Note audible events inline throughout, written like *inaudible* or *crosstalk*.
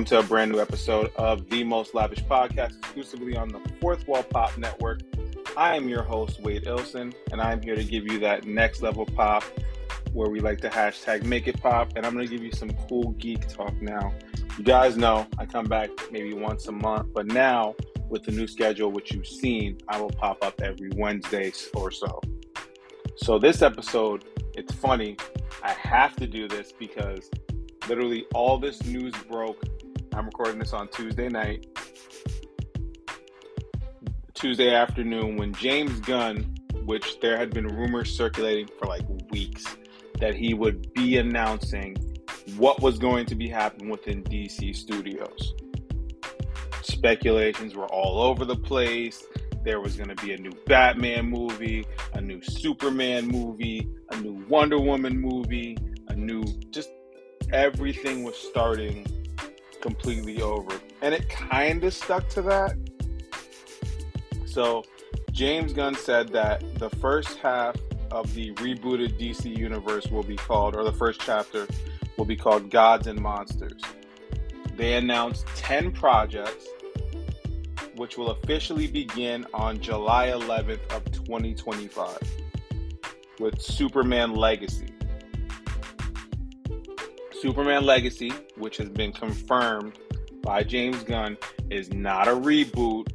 Welcome to a brand new episode of the Most Lavish Podcast, exclusively on the Fourth Wall Pop Network. I am your host, Wade Ilson, and I'm here to give you that next level pop where we like to hashtag make it pop. And I'm going to give you some cool geek talk now. You guys know I come back maybe once a month, but now with the new schedule, which you've seen, I will pop up every Wednesday or so. So this episode, it's funny. I have to do this because literally all this news broke. I'm recording this on Tuesday night, Tuesday afternoon, when James Gunn, which there had been rumors circulating for like weeks, that he would be announcing what was going to be happening within DC Studios. Speculations were all over the place. There was going to be a new Batman movie, a new Superman movie, a new Wonder Woman movie, a new just everything was starting completely over. And it kind of stuck to that. So, James Gunn said that the first half of the rebooted DC universe will be called, or the first chapter will be called Gods and Monsters. They announced 10 projects, which will officially begin on July 11th of 2025 with Superman Legacy. Superman Legacy, which has been confirmed by James Gunn, is not a reboot.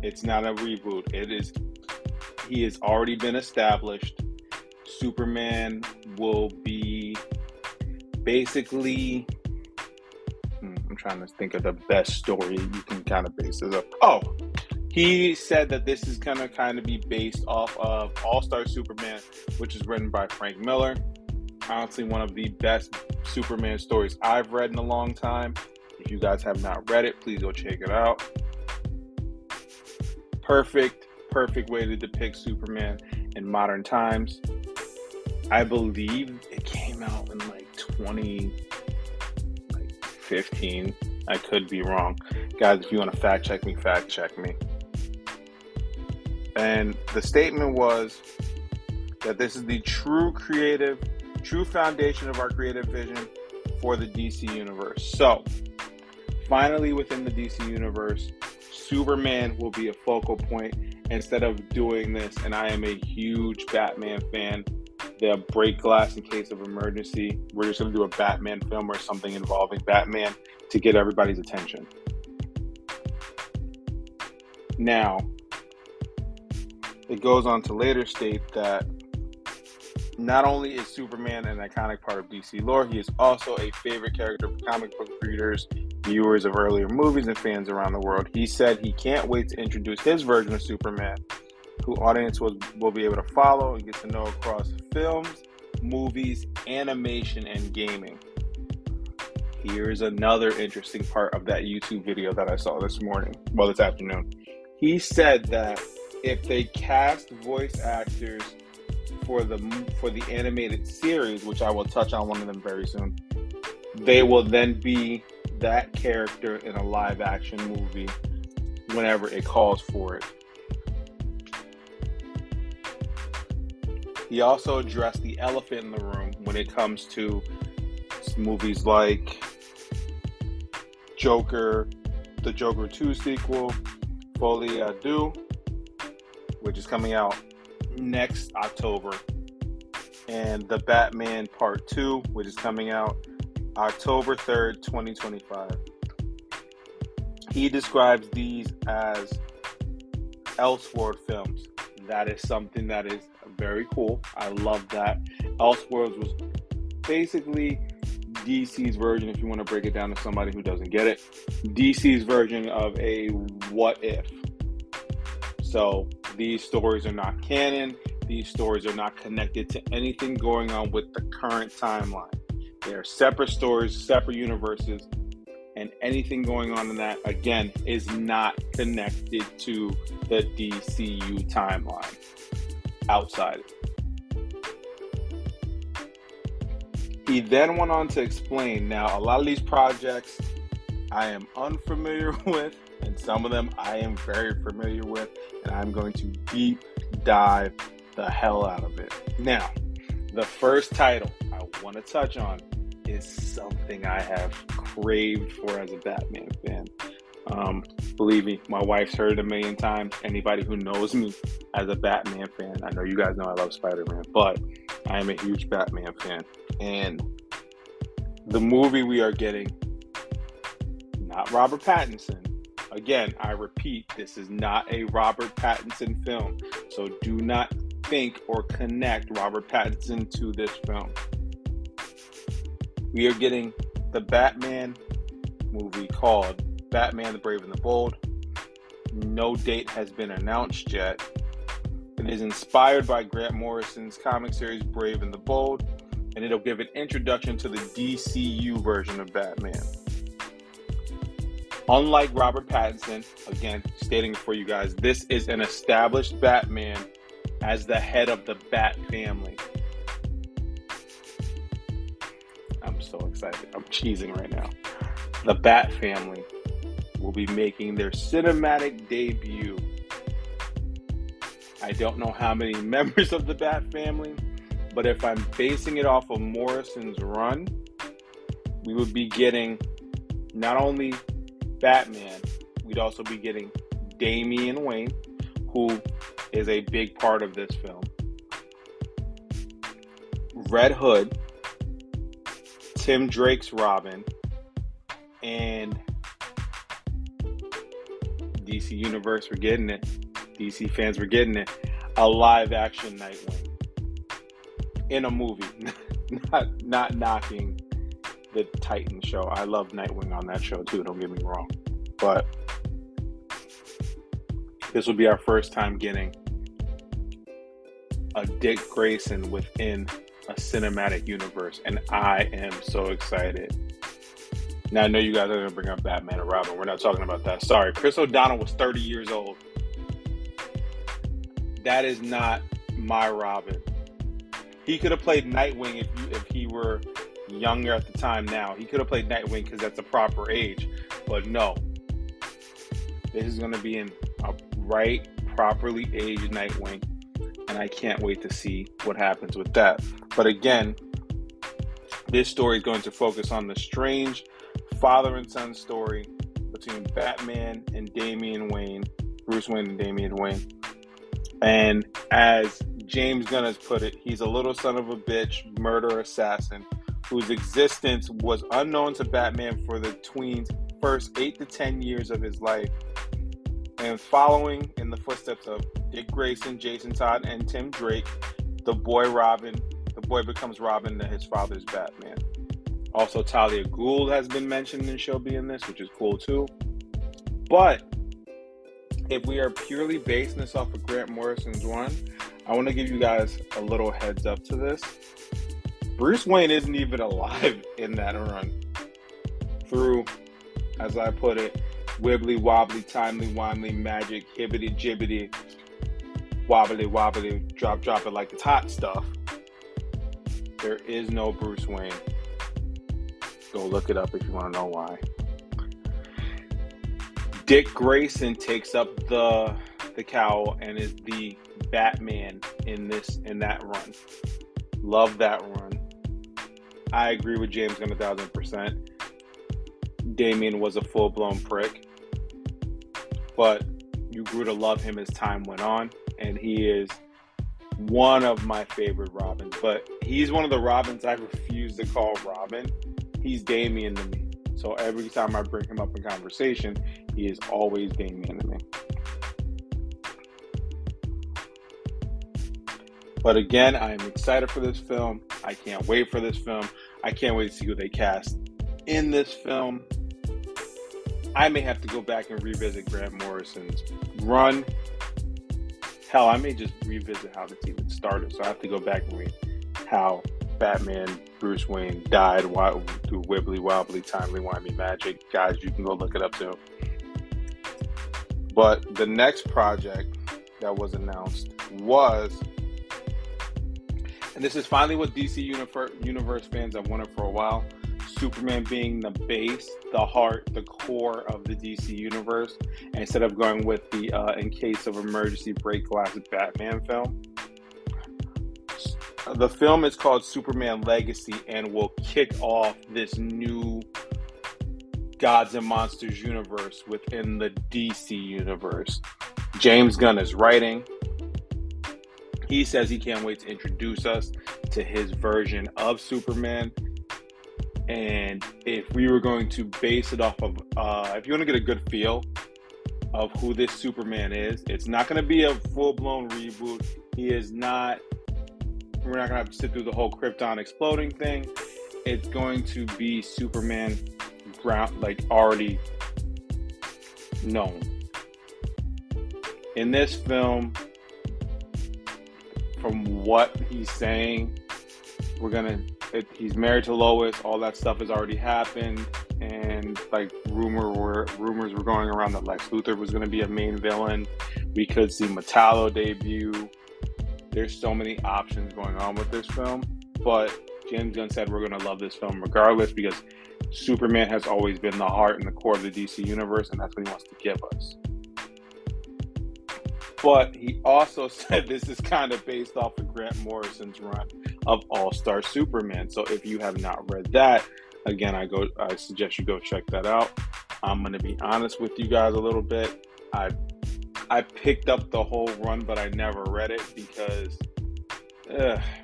It's not a reboot. It is he has already been established. Superman will be basically hmm, I'm trying to think of the best story you can kind of base this up. Oh, he said that this is gonna kind of be based off of All Star Superman, which is written by Frank Miller honestly one of the best Superman stories I've read in a long time. If you guys have not read it, please go check it out. Perfect, perfect way to depict Superman in modern times. I believe it came out in like 2015. I could be wrong. Guys, if you want to fact check me, fact check me. And the statement was that this is the true creative true foundation of our creative vision for the DC universe. So, finally, within the DC universe, Superman will be a focal point instead of doing this. And I am a huge Batman fan. They'll break glass in case of emergency. We're just going to do a Batman film or something involving Batman to get everybody's attention. Now, it goes on to later state that not only is Superman an iconic part of DC lore, he is also a favorite character for comic book readers, viewers of earlier movies, and fans around the world. He said he can't wait to introduce his version of Superman, who audience will, will be able to follow and get to know across films, movies, animation, and gaming. Here's another interesting part of that YouTube video that I saw this morning, well, this afternoon. He said that if they cast voice actors for the for the animated series, which I will touch on one of them very soon, they will then be that character in a live action movie whenever it calls for it. He also addressed the elephant in the room when it comes to movies like Joker, the Joker 2 sequel, Folie Deux, which is coming out next October, and The Batman Part 2, which is coming out October 3rd, 2025. He describes these as Elseworld films. That is something that is very cool. I love that. Elseworlds was basically DC's version, if you want to break it down to somebody who doesn't get it, DC's version of a what if. So these stories are not canon. These stories are not connected to anything going on with the current timeline. They are separate stories, separate universes, and anything going on in that, again, is not connected to the DCU timeline outside. He then went on to explain now, a lot of these projects I am unfamiliar *laughs* with and some of them I am very familiar with, and I'm going to deep dive the hell out of it. Now, the first title I want to touch on is something I have craved for as a Batman fan. Um, believe me, my wife's heard it a million times. Anybody who knows me as a Batman fan, I know you guys know I love Spider Man, but I am a huge Batman fan. And the movie we are getting, not Robert Pattinson. Again, I repeat, this is not a Robert Pattinson film. So do not think or connect Robert Pattinson to this film. We are getting the Batman movie called Batman the Brave and the Bold. No date has been announced yet. It is inspired by Grant Morrison's comic series Brave and the Bold, and it'll give an introduction to the DCU version of Batman. Unlike Robert Pattinson, again, stating for you guys, this is an established Batman as the head of the Bat family. I'm so excited. I'm cheesing right now. The Bat family will be making their cinematic debut. I don't know how many *laughs* members of the Bat family, but if I'm basing it off of Morrison's run, we would be getting not only Batman, we'd also be getting Damian Wayne, who is a big part of this film. Red Hood, Tim Drake's Robin, and DC Universe were getting it. DC fans were getting it. A live action Nightwing in a movie. *laughs* not not knocking the Titan show. I love Nightwing on that show too, don't get me wrong. But this will be our first time getting a Dick Grayson within a cinematic universe, and I am so excited. Now I know you guys are gonna bring up Batman and Robin. We're not talking about that. Sorry, Chris O'Donnell was 30 years old. That is not my Robin. He could have played Nightwing if you, if he were younger at the time. Now he could have played Nightwing because that's a proper age. But no, this is gonna be in a right, properly aged Nightwing, and I can't wait to see what happens with that. But again, this story is going to focus on the strange father and son story between Batman and Damian Wayne, Bruce Wayne and Damian Wayne. And as James Gunn has put it, he's a little son of a bitch, murder assassin, whose existence was unknown to Batman for the tween's first eight to ten years of his life. And following in the footsteps of Dick Grayson, Jason Todd, and Tim Drake, the boy Robin, the boy becomes Robin, and his father's Batman. Also, Talia al Ghul has been mentioned and she'll be in this, which is cool too. But if we are purely basing this off of Grant Morrison's one, I want to give you guys a little heads up to this. Bruce Wayne isn't even alive in that run. Through, as I put it, wibbly wobbly, timely wimely, magic, hibbity jibbity, wobbly wobbly, drop drop it like it's hot stuff. There is no Bruce Wayne. Go look it up if you want to know why. Dick Grayson takes up the the cowl and is the Batman in this in that run. Love that run. I agree with James Gunn a thousand percent. Damian was a full blown prick, but you grew to love him as time went on, and he is one of my favorite Robins. But he's one of the Robins I refuse to call Robin he's Damian to me. So every time I bring him up in conversation, he is always Damian to me. But again, I am excited for this film. I can't wait for this film. I can't wait to see who they cast in this film. I may have to go back and revisit Grant Morrison's run. Hell, I may just revisit how this even started. So I have to go back and read how Batman Bruce Wayne died through wibbly wobbly, timely wimey magic. Guys, you can go look it up too. But the next project that was announced was, and this is finally what DC Universe fans have wanted for a while Superman being the base, the heart, the core of the DC Universe, instead of going with the uh, in case of emergency break glass Batman film the film is called Superman Legacy and will kick off this new Gods and Monsters universe within the DC universe. James Gunn is writing. He says he can't wait to introduce us to his version of Superman. And if we were going to base it off of, uh, if you want to get a good feel of who this Superman is, it's not going to be a full blown reboot. He is not, we're not going to have to sit through the whole Krypton exploding thing. It's going to be Superman ground, like already known. In this film, from what he's saying, we're gonna. It, he's married to Lois. All that stuff has already happened, and like rumor were rumors were going around that Lex Luthor was to be a main villain. We could see Metallo debut. There's so many options going on with this film, but James Gunn said we're to love this film regardless because Superman has always been the heart and the core of the DC universe, and that's what he wants to give us. But he also *laughs* said this is kind of based off of Grant Morrison's run of All Star Superman. So if you have not read that, again, I go I suggest you go check that out. I'm gonna be honest with you guys a little bit. I I picked up the whole run, but I never read it because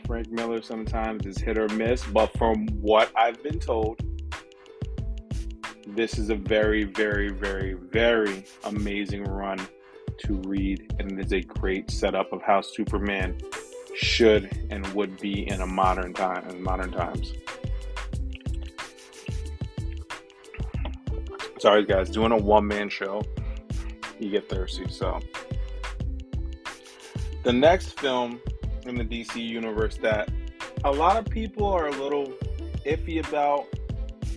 Frank Miller sometimes is hit or miss. But from what I've been told, this is a very, very, very, very amazing run to read, and is a great setup of how Superman should and would be in a modern time in modern times. Sorry guys, doing a one man show, you get thirsty. So the next film in the DC universe that a lot of people are a little iffy about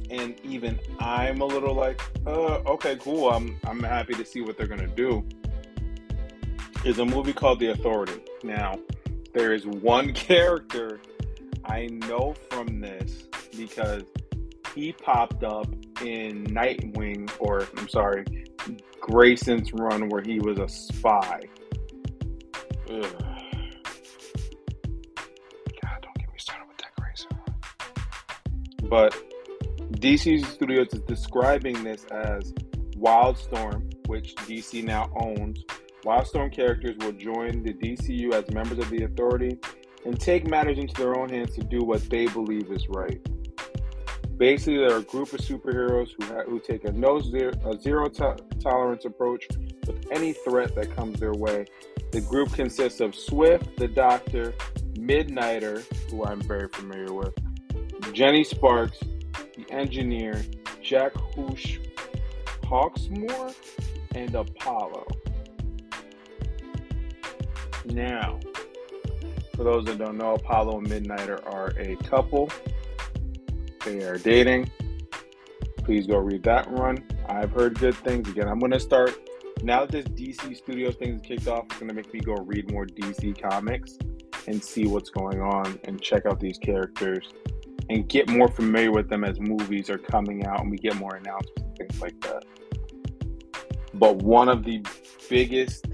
and even I'm a little like, uh, okay, cool. I'm I'm happy to see what they're gonna do. Is a movie called The Authority. Now, there is one *laughs* character I know from this because he popped up in Nightwing, or I'm sorry, Grayson's run where he was a spy. Ugh. God, don't get me started with that Grayson run. But DC Studios is describing this as Wildstorm, which DC now owns. Wildstorm characters will join the DCU as members of the Authority and take matters into their own hands to do what they believe is right. Basically, they're a group of superheroes who, ha- who take a no zero, a zero to- tolerance approach with any threat that comes their way. The group consists of Swift, the Doctor, Midnighter, who I'm very familiar with, Jenny Sparks, the engineer Jack Hoosh Hawksmoor and Apollo. Now, for those that don't know, Apollo and Midnighter are a couple. They are dating. Please go read that run. I've heard good things. Again, I'm going to start now that this DC Studios thing is kicked off. It's going to make me go read more DC comics and see what's going on and check out these characters and get more familiar with them as movies are coming out and we get more announcements and things like that. But one of the biggest,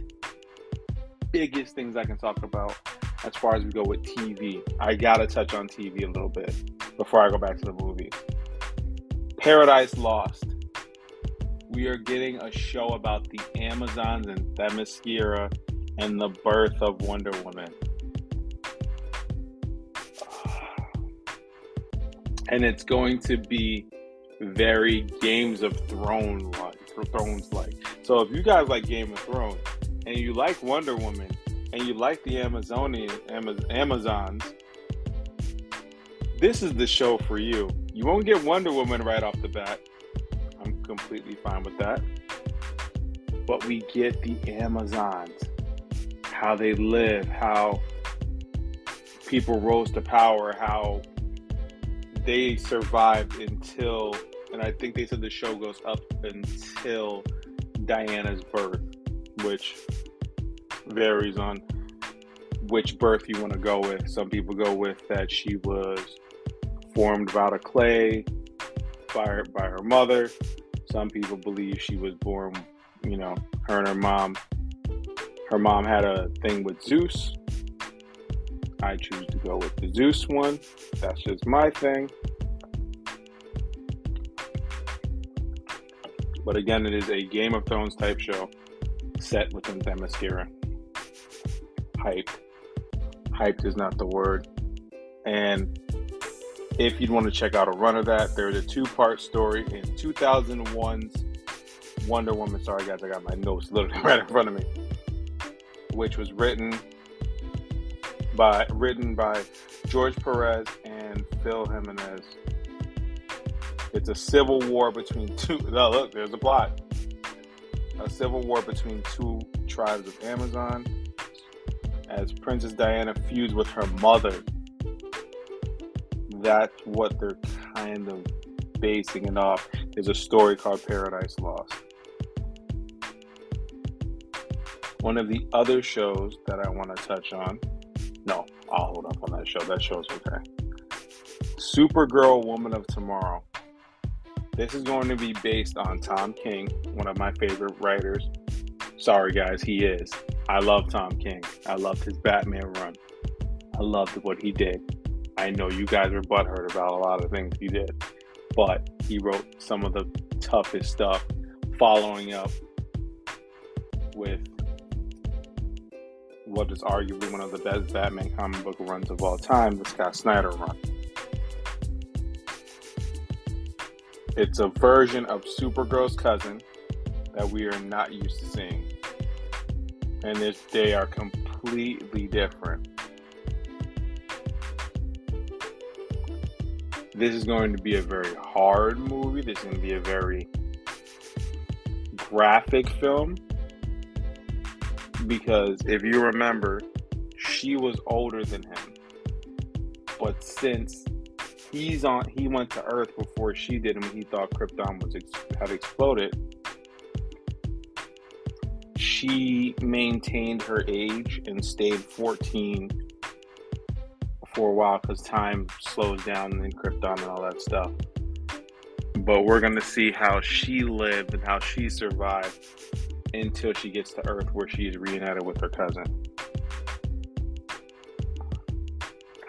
biggest things I can talk about as far as we go with TV, I gotta touch on TV a little bit before I go back to the movies. Paradise Lost. We are getting a show about the Amazons and Themyscira and the birth of Wonder Woman. *sighs* and it's going to be very Games of Thrones like. So if you guys like Game of Thrones and you like Wonder Woman and you like the Amazonian Amazons, this is the show for you. You won't get Wonder Woman right off the bat. I'm completely fine with that. But we get the Amazons, how they live, how people rose to power, how they survived until, and I think they said the show goes up until Diana's birth, which varies on which birth you want to go with. Some people go with that she was formed out of clay by her, by her mother. Some people believe she was born, you know, her and her mom. Her mom had a thing with Zeus. I choose to go with the Zeus one. That's just my thing. But again, it is a Game of Thrones type show set within Themyscira. Hype. Hyped is not the word. And if you'd want to check out a run of that, there's a two part story in 2001's Wonder Woman. Sorry, guys, I got my notes *laughs* literally right in front of me, which was written by written by George Perez and Phil Jimenez. It's a civil war between two. *laughs* Oh, look, there's a plot. A civil war between two tribes of Amazon as Princess Diana feuds with her mother. That's what they're kind of basing it off. Is a story called Paradise Lost. One of the other shows that I want to touch on. No, I'll hold up on that show. That show's okay. Supergirl Woman of Tomorrow. This is going to be based on Tom King, one of my favorite writers. Sorry, guys, he is. I love Tom King. I loved his Batman run. I loved what he did. I know you guys are butthurt about a lot of things he did, but he wrote some of the toughest stuff, following up with what is arguably one of the best Batman comic book runs of all time, the Scott Snyder run. It's a version of Supergirl's cousin that we are not used to seeing. And they are completely different. This is going to be a very hard movie. This is going to be a very graphic film. Because if you remember, she was older than him. But since he's on he went to Earth before she did, and he thought Krypton was ex- had exploded. She maintained her age and stayed 14 for a while because time slows down in Krypton and all that stuff. But we're gonna see how she lived and how she survived until she gets to Earth, where she's reunited with her cousin.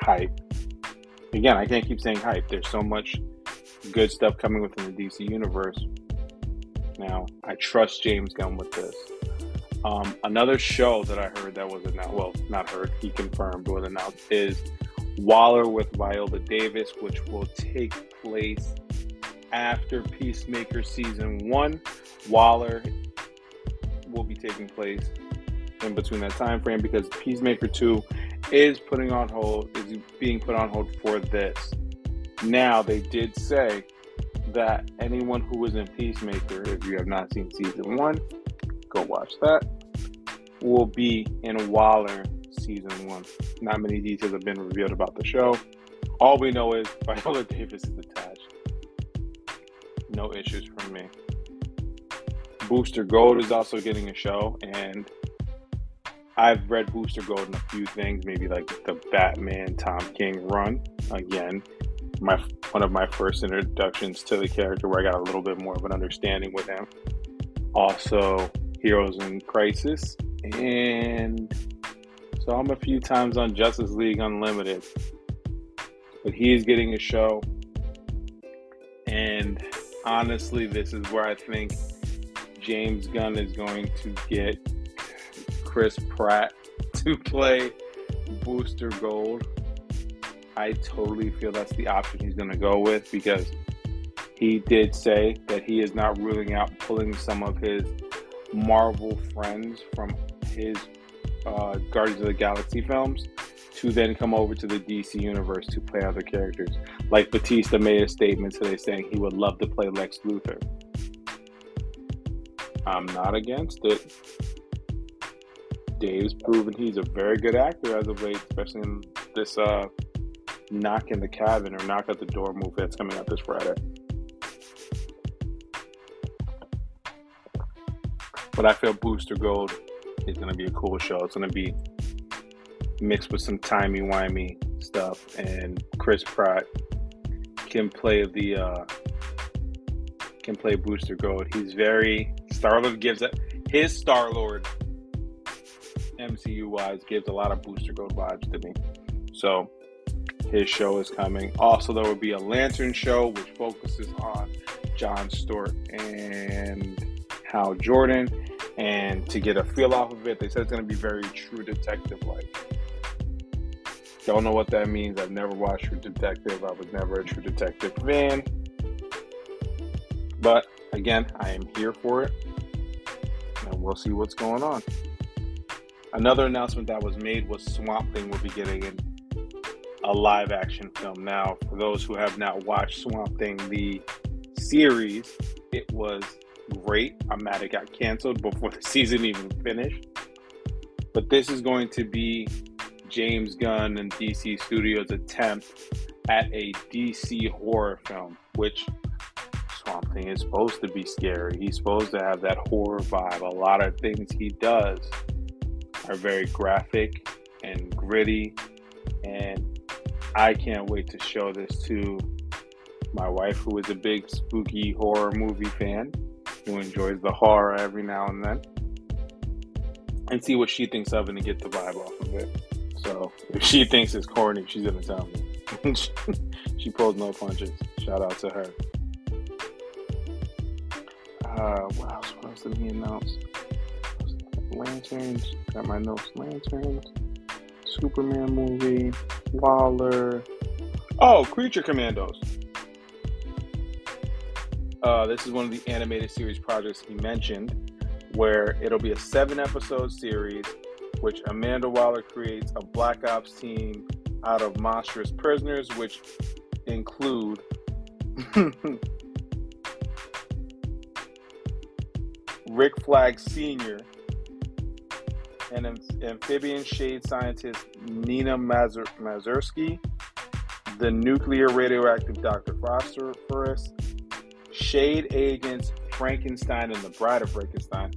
Hype again, I can't keep saying hype. There's so much good stuff coming within the DC universe. Now, I trust James Gunn with this. Um, another show that I heard that was announced, well, not heard, he confirmed was announced, is Waller with Viola Davis, which will take place after Peacemaker season one. Waller will be taking place in between that time frame because Peacemaker 2 is putting on hold, is being put on hold for this. Now, they did say that anyone who was in Peacemaker, if you have not seen season one, go watch that, will be in Waller season one. Not many details have been revealed about the show. All we know is Viola *laughs* Davis is attached. No issues from me. Booster Gold is also getting a show, and I've read Booster Gold in a few things, maybe like the Batman Tom King run. Again, my one of my first introductions to the character where I got a little bit more of an understanding with him. Also, Heroes in Crisis, and so I'm a few times on Justice League Unlimited. But he is getting a show, and honestly, this is where I think James Gunn is going to get Chris Pratt to play Booster Gold. I totally feel that's the option he's going to go with because he did say that he is not ruling out pulling some of his Marvel friends from his uh, Guardians of the Galaxy films to then come over to the DC universe to play other characters. Like Bautista made a statement today saying he would love to play Lex Luthor. I'm not against it. Dave's proven he's a very good actor as of late, especially in this uh, knock in the cabin or knock at the door movie that's coming out this Friday. But I feel Booster Gold is going to be a cool show. It's going to be mixed with some timey wimey stuff, and Chris Pratt can play the uh, can play Booster Gold. He's very Star Lord gives it his Star Lord MCU wise gives a lot of Booster Gold vibes to me. So his show is coming. Also, there will be a Lantern show which focuses on John Stewart and Hal Jordan. And to get a feel off of it, they said it's going to be very true detective like. Don't know what that means. I've never watched True Detective. I was never a True Detective fan. But again, I am here for it. And we'll see what's going on. Another announcement that was made was Swamp Thing will be getting a live action film. Now, for those who have not watched Swamp Thing, the series, it was great. I'm mad it got canceled before *laughs* the season even finished. But this is going to be James Gunn and DC Studios' attempt at a DC horror film, which Swamp Thing is supposed to be scary. He's supposed to have that horror vibe. A lot of things he does are very graphic and gritty. And I can't wait to show this to my wife, who is a big spooky horror movie fan, who enjoys the horror every now and then, and see what she thinks of it and get the vibe off of it. So if she thinks it's corny, she's gonna tell me. *laughs* she pulls no punches. Shout out to her. Uh, what else? What else did he announce? Lanterns. Got my notes. Lanterns. Superman movie. Waller. Oh, Creature Commandos. Uh, this is one of the animated series projects he mentioned, where it'll be a seven episode series, which Amanda Waller creates a Black Ops team out of monstrous prisoners, which include *laughs* Rick Flag Sr., and amphibian shade scientist Nina Mazur- Mazursky, the nuclear radioactive Dr. Foster Phosphorus, shade agents Frankenstein and the Bride of Frankenstein.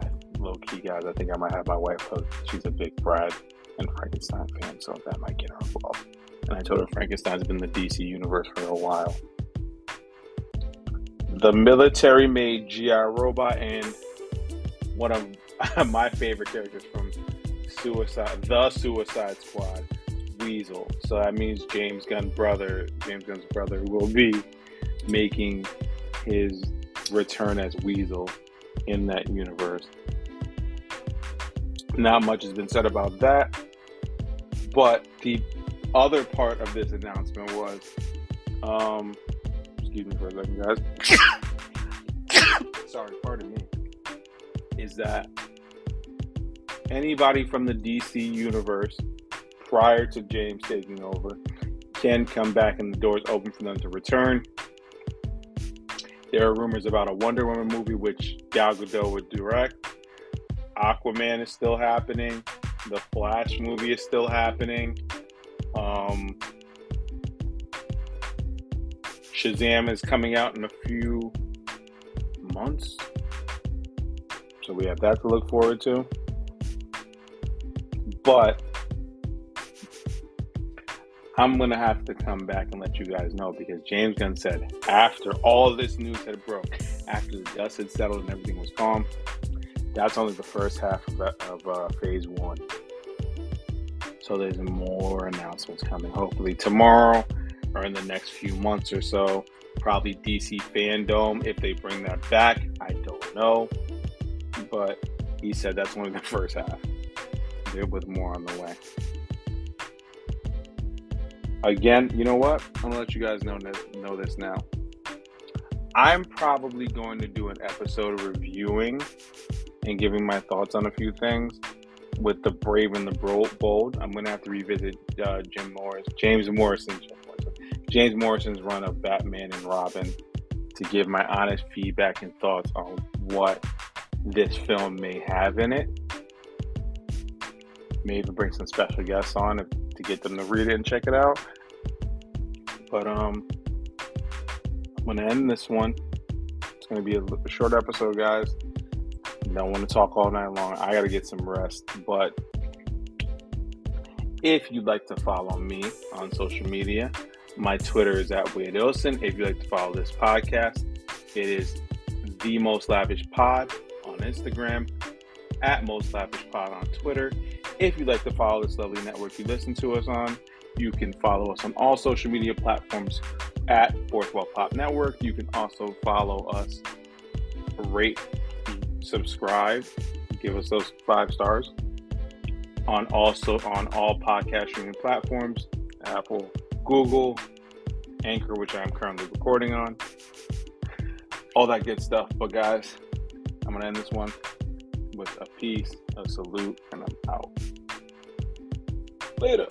I, Low key, guys, I think I might have my wife hooked. She's a big Bride and Frankenstein fan, so that might get her involved. And I told her Frankenstein's been in the DC universe for a while. The military made GI Robot and one of *laughs* my favorite characters from Suicide, the Suicide Squad, Weasel. So that means James Gunn brother, James Gunn's brother, will be making his return as Weasel in that universe. Not much has been said about that, but the other part of this announcement was, um, excuse me for a second, guys. *coughs* Sorry, pardon me. Is that anybody from the DC universe prior to James taking over can come back and the doors open for them to return. There are rumors about a Wonder Woman movie which Gal Gadot would direct. Aquaman is still happening. The Flash movie is still happening. Um, Shazam is coming out in a few months. So we have that to look forward to. But I'm gonna have to come back and let you guys know because James Gunn said after all this news had broke, after the dust had settled and everything was calm, that's only the first half of, of uh, phase one. So there's more announcements coming. Hopefully tomorrow or in the next few months or so. Probably DC Fandom if they bring that back. I don't know, but he said that's only the first half there with more on the way. Again, you know what? I'm gonna let you guys know know this now. I'm probably going to do an episode reviewing and giving my thoughts on a few things with the brave and the bold. I'm gonna have to revisit uh, Jim Morris, James Morrison, Jim Morrison, James Morrison's run of Batman and Robin to give my honest feedback and thoughts on what this film may have in it maybe bring some special guests on to get them to read it and check it out. But um, I'm gonna end this one. It's gonna be a short episode, guys. Don't want to talk all night long. I gotta get some rest. But if you'd like to follow me on social media, my Twitter is at Wade Ilson. If you'd like to follow this podcast, it is the Most Lavish Pod on Instagram, at Most Lavish Pod on Twitter. If you'd like to follow this lovely network you listen to us on, you can follow us on all social media platforms at Fourth Wall Pop Network. You can also follow us, rate, subscribe, give us those five stars on also on all podcast streaming platforms, Apple, Google, Anchor, which I'm currently recording on. All that good stuff. But guys, I'm gonna end this one with a peace, a salute, and I'm out. Later.